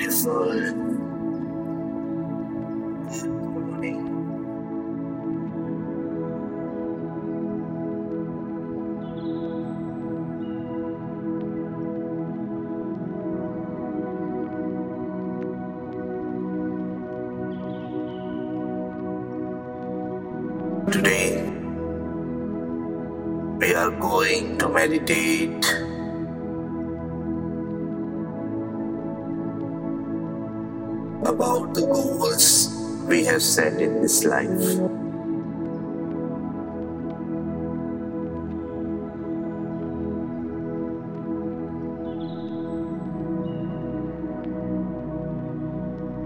a very morning. Today, we are going to meditate the goals we have set in this life.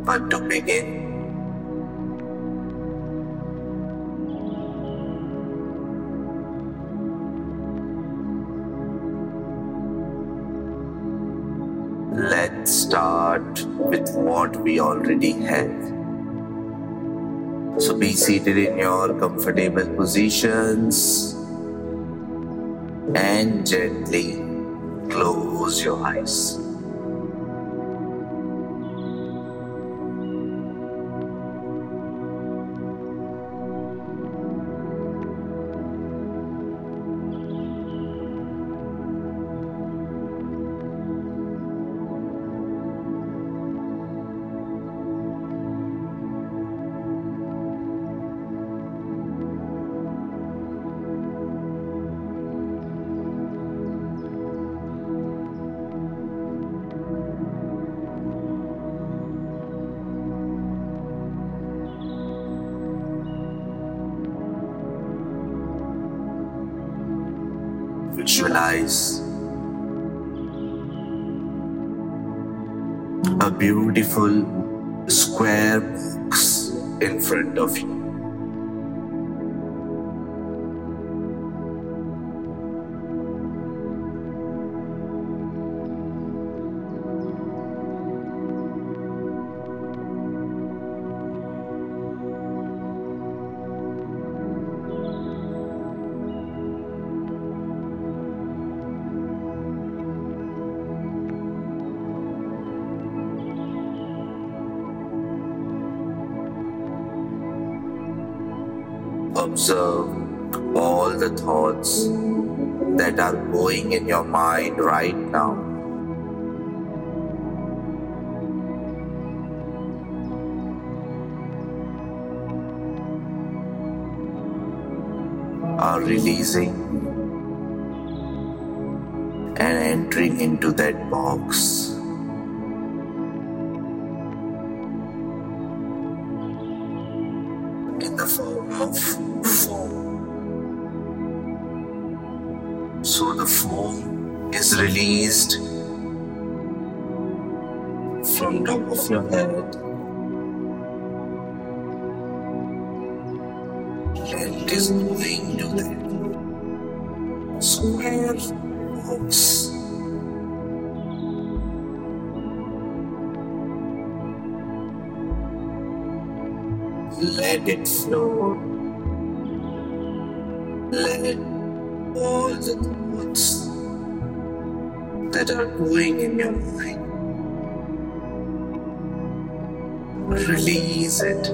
But to begin, with what we already have. So be seated in your comfortable positions and gently close your eyes. Of you. Thoughts that are going in your mind right now. Are releasing and entering into that box. in the form of released from top of your head and it is going to that square box. Let it flow. Let all the thoughts that are going in your mind release it.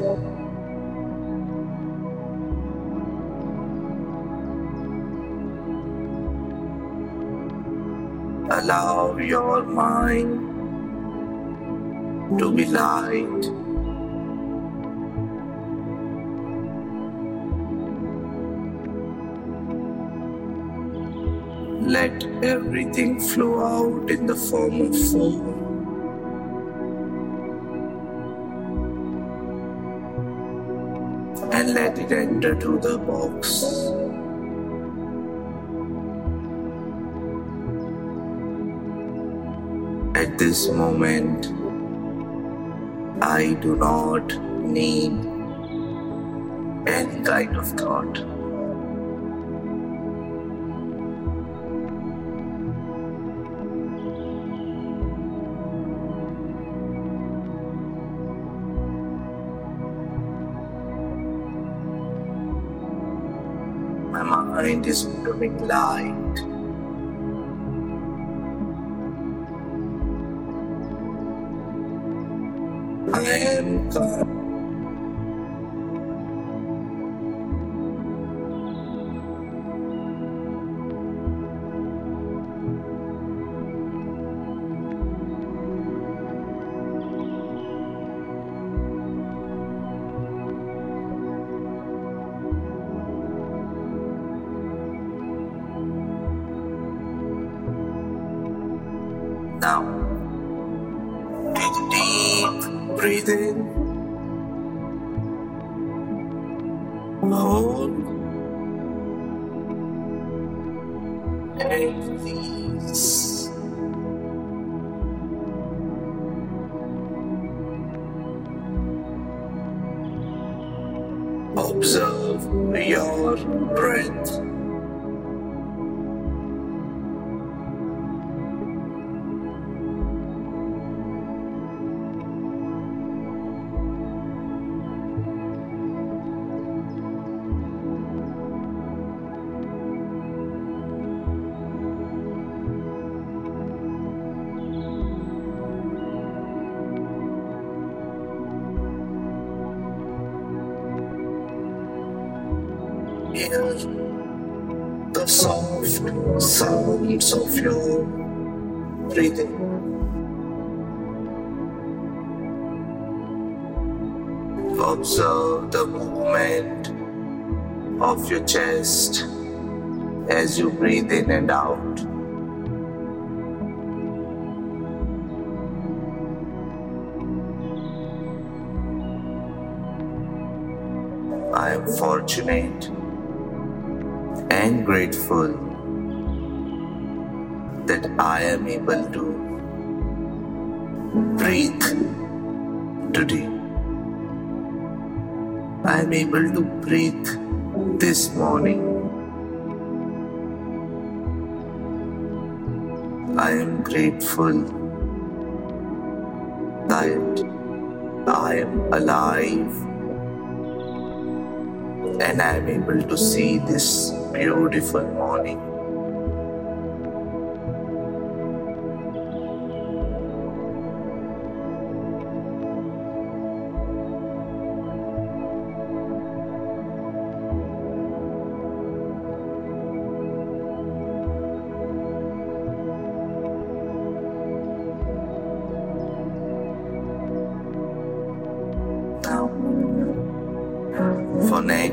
Allow your mind to be light. Let everything flow out in the form of foam. And let it enter to the box. At this moment, I do not need any kind of thought. My mind is becoming light. I am. Observe your breath. Breathe in and out. I am fortunate and grateful that I am able to breathe today. I am able to breathe this morning. I am grateful that I am alive and I am able to see this beautiful morning.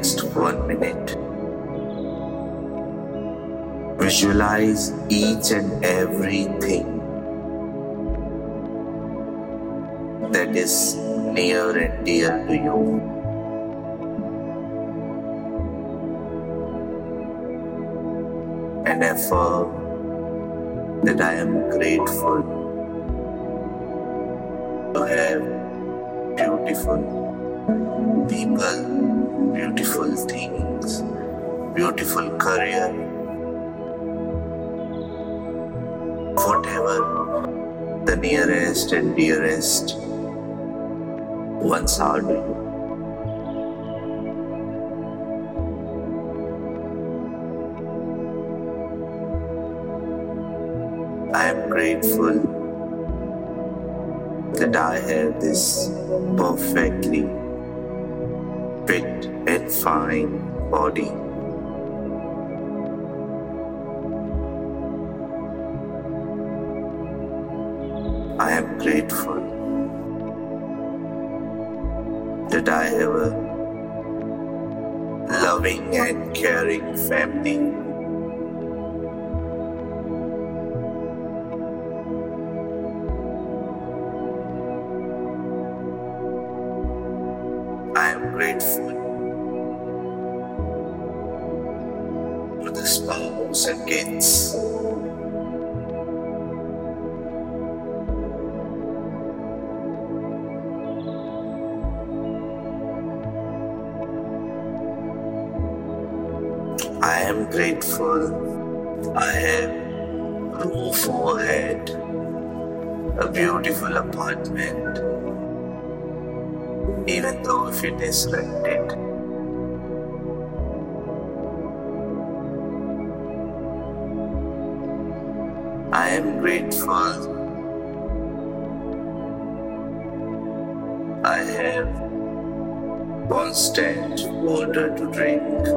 Next one minute, visualize each and everything that is near and dear to you. And affirm that I am grateful to have beautiful people, beautiful things, beautiful career, whatever the nearest and dearest ones are. I am grateful that I have this perfectly fine body. I am grateful that I have a loving and caring family. Spouse and. I am grateful I have roof overhead, a beautiful apartment, even though if it is rented. I am grateful I have constant water to drink.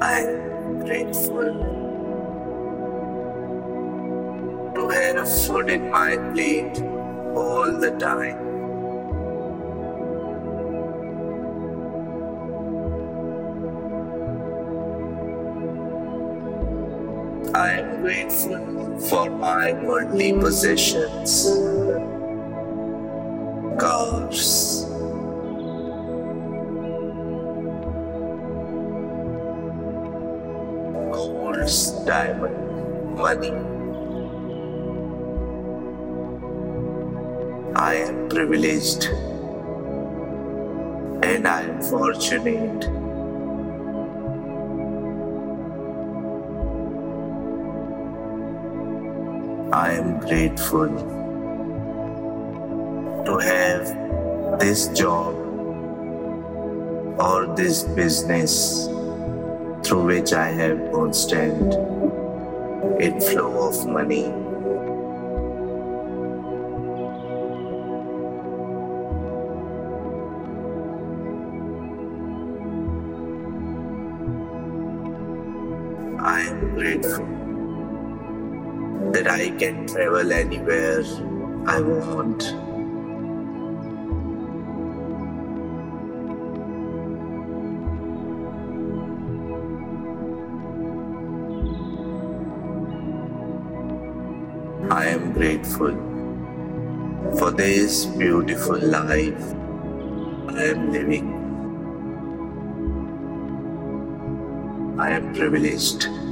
I am grateful to have food in my plate all the time. Am grateful for my worldly possessions, cars, golds, diamond, money. I am privileged and I am fortunate. Grateful to have this job or this business through which I have constant inflow of money. I am grateful that I can travel anywhere I want. I am grateful for this beautiful life I am living. I am privileged.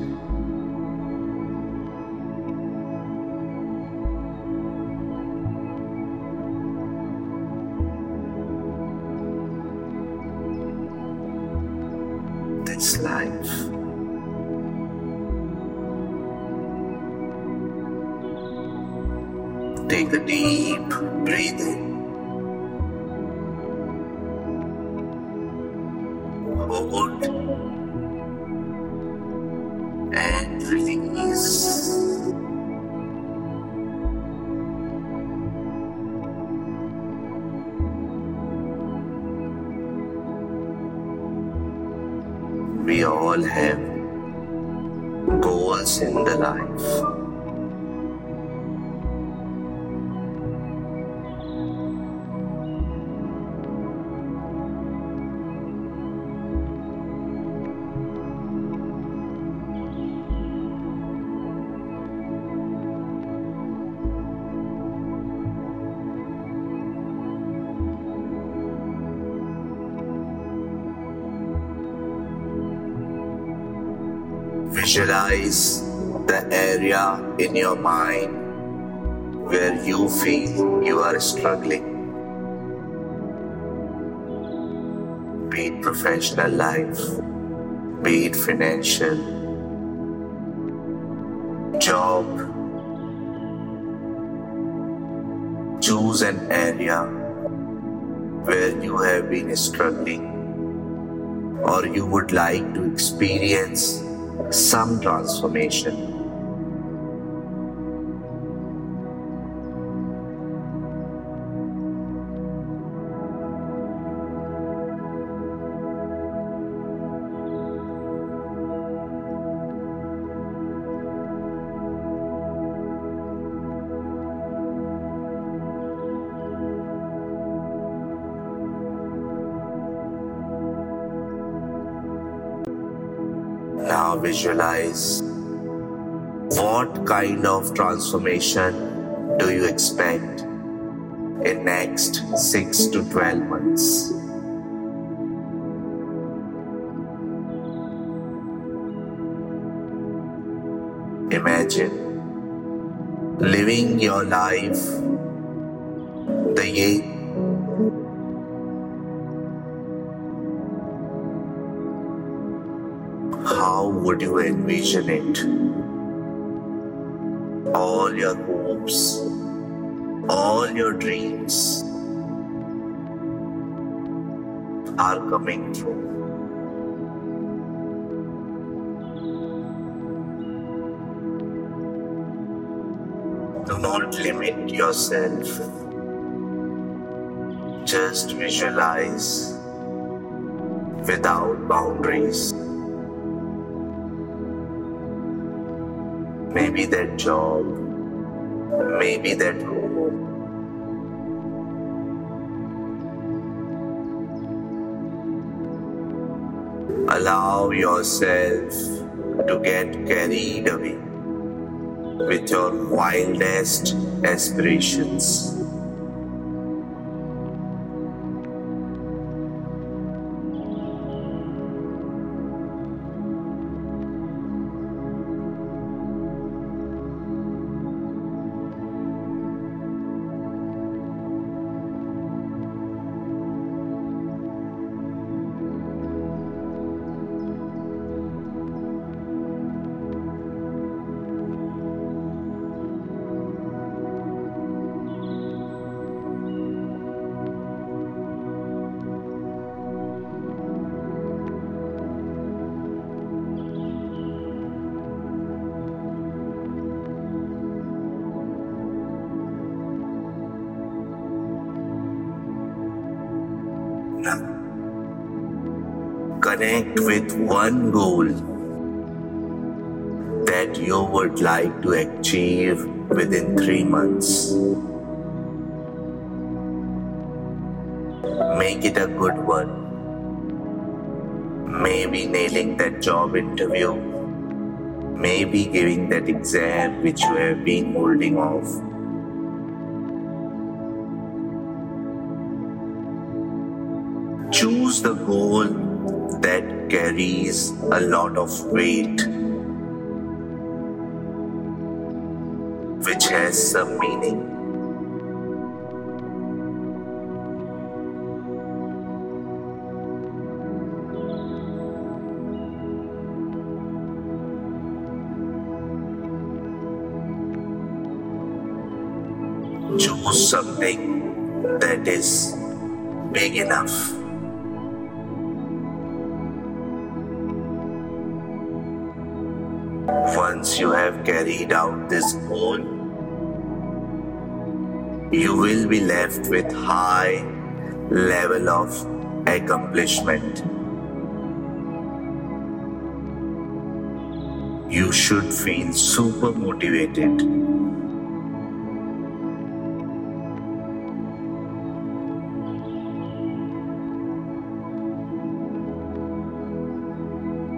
This life Take a deep breath in. Visualize the area in your mind where you feel you are struggling. Be it professional life, be it financial, job. Choose an area where you have been struggling or you would like to experience some transformation. now visualize what kind of transformation do you expect in next 6 to 12 months? Imagine living your life the 8th would you envision it? All your hopes, all your dreams are coming true. Do not limit yourself. Just visualize without boundaries. Maybe that job, maybe that home. Allow yourself to get carried away with your wildest aspirations. Connect with one goal that you would like to achieve within three months. Make it a good one. Maybe nailing that job interview. Maybe giving that exam which you have been holding off. Choose the goal that carries a lot of weight, which has some meaning. Choose something that is big enough. Carried out this goal, you will be left with high level of accomplishment. You should feel super motivated.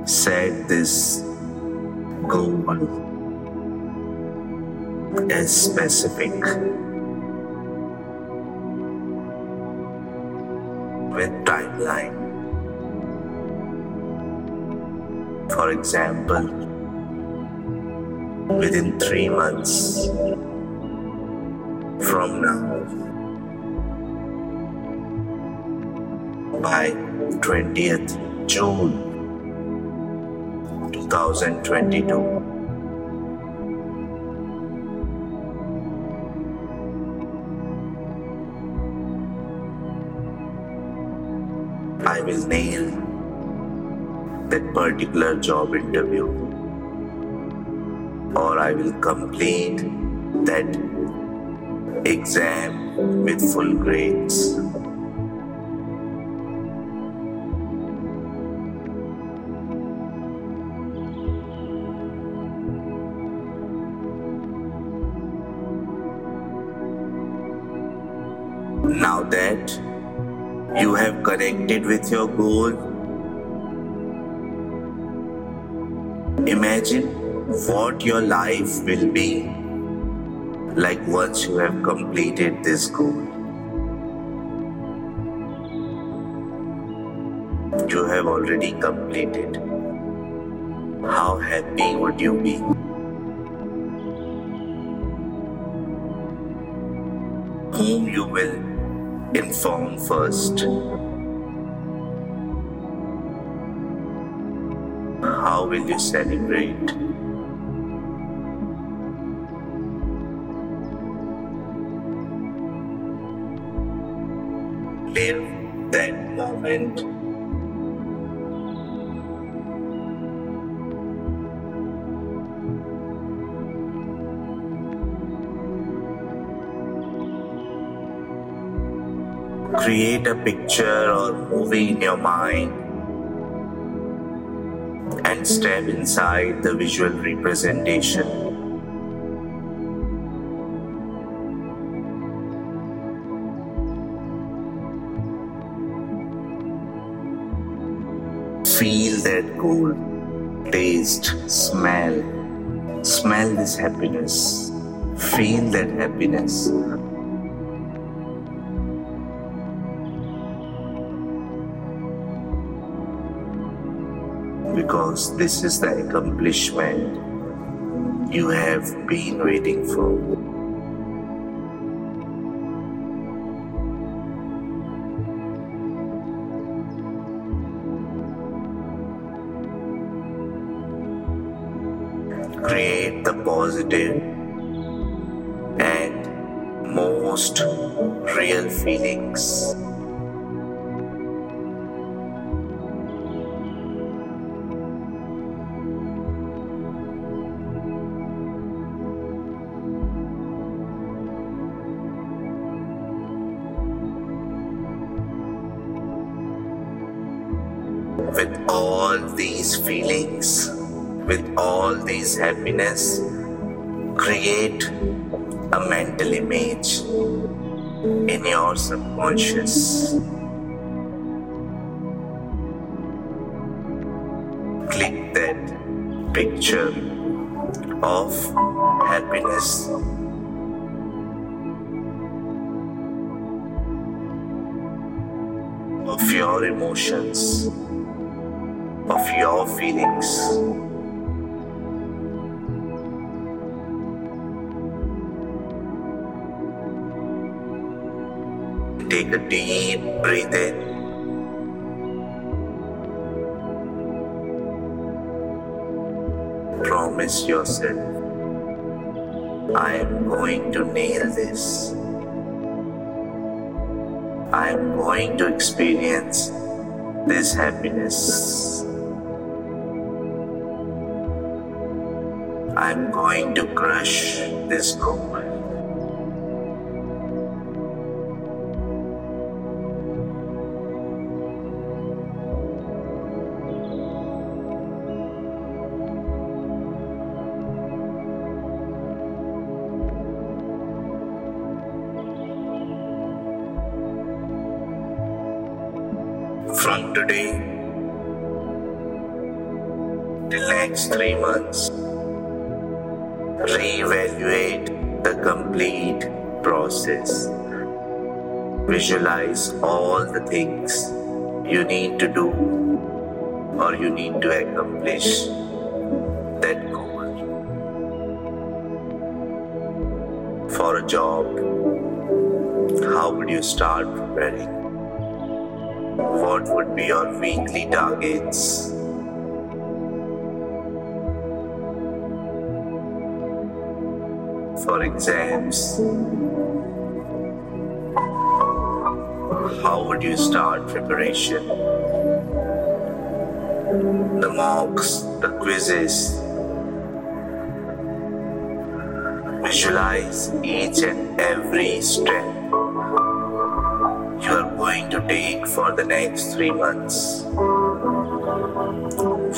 Set this goal as specific with timeline. For example, within three months from now, by 20th June 2022. I will nail that particular job interview or I will complete that exam with full grades. Connected with your goal, imagine what your life will be like once you have completed this goal. You have already completed. How happy would you be? Whom you will inform first? Will you celebrate. Live that moment. Create a picture or movie in your mind step inside the visual representation. Feel that cool taste, smell, smell this happiness, feel that happiness. Because this is the accomplishment you have been waiting for. Create the positive and most real feelings. With all these feelings, with all these happiness, create a mental image in your subconscious. Click that picture of happiness of your emotions of your feelings. Take a deep breath in. Promise yourself, I am going to nail this. I am going to experience this happiness. I'm going to crush this goal. All the things you need to do or you need to accomplish that goal. For a job, how would you start preparing? What would be your weekly targets? for exams, how would you start preparation? The mocks, the quizzes. Visualize each and every step you are going to take for the next three months.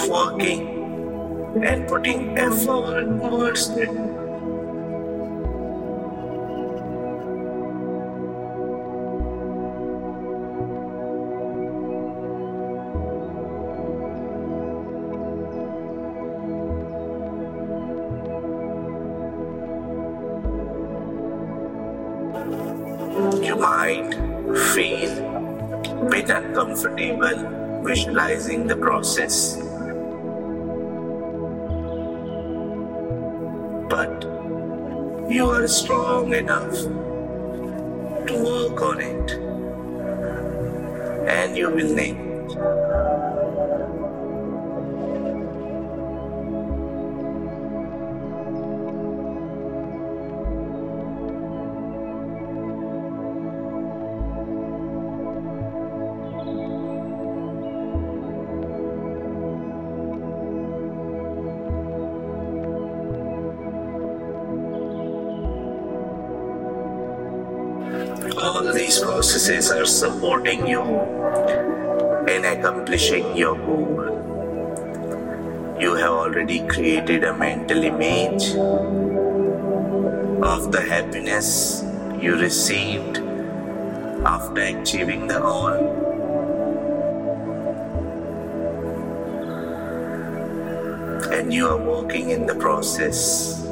Working and putting effort towards it. Might feel a bit uncomfortable visualizing the process. But you are strong enough to work on it and you will nail these processes are supporting you in accomplishing your goal. You have already created a mental image of the happiness you received after achieving the goal. And you are working in the process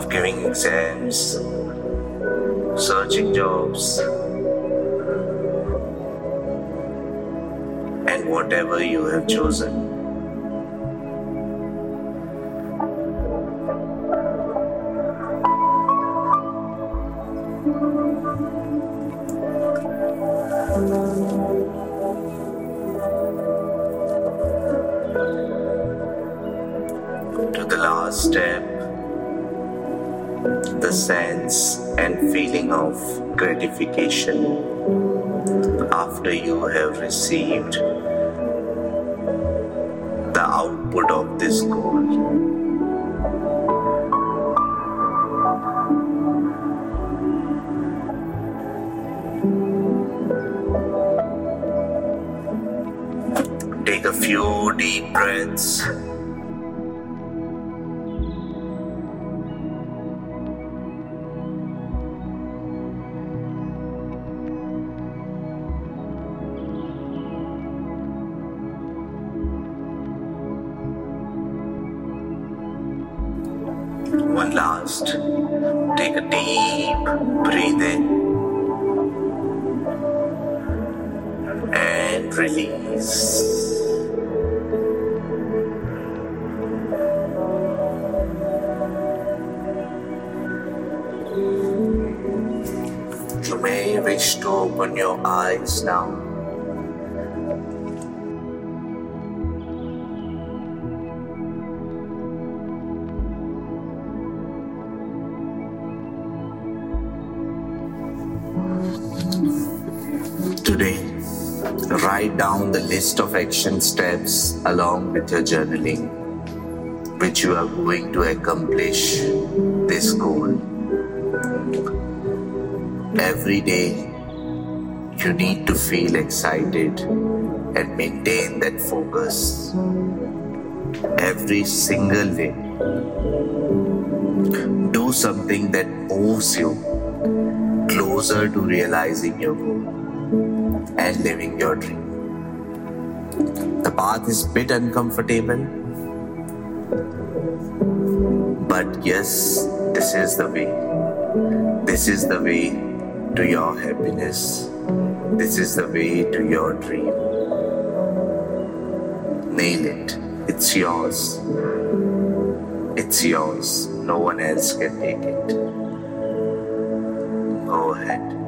of giving exams, searching jobs, and whatever you have chosen. To the last step, the sense and feeling of gratification after you have received the output of this goal. Take a few deep breaths. One last. Take a deep breath in and release. You may wish to open your eyes now. The list of action steps along with your journaling, which you are going to accomplish this goal. Every day, you need to feel excited and maintain that focus. Every single day, do something that moves you closer to realizing your goal and living your dream. The path is a bit uncomfortable, but yes, this is the way. This is the way to your happiness. This is the way to your dream. Nail it. It's yours. It's yours. No one else can take it. Go ahead.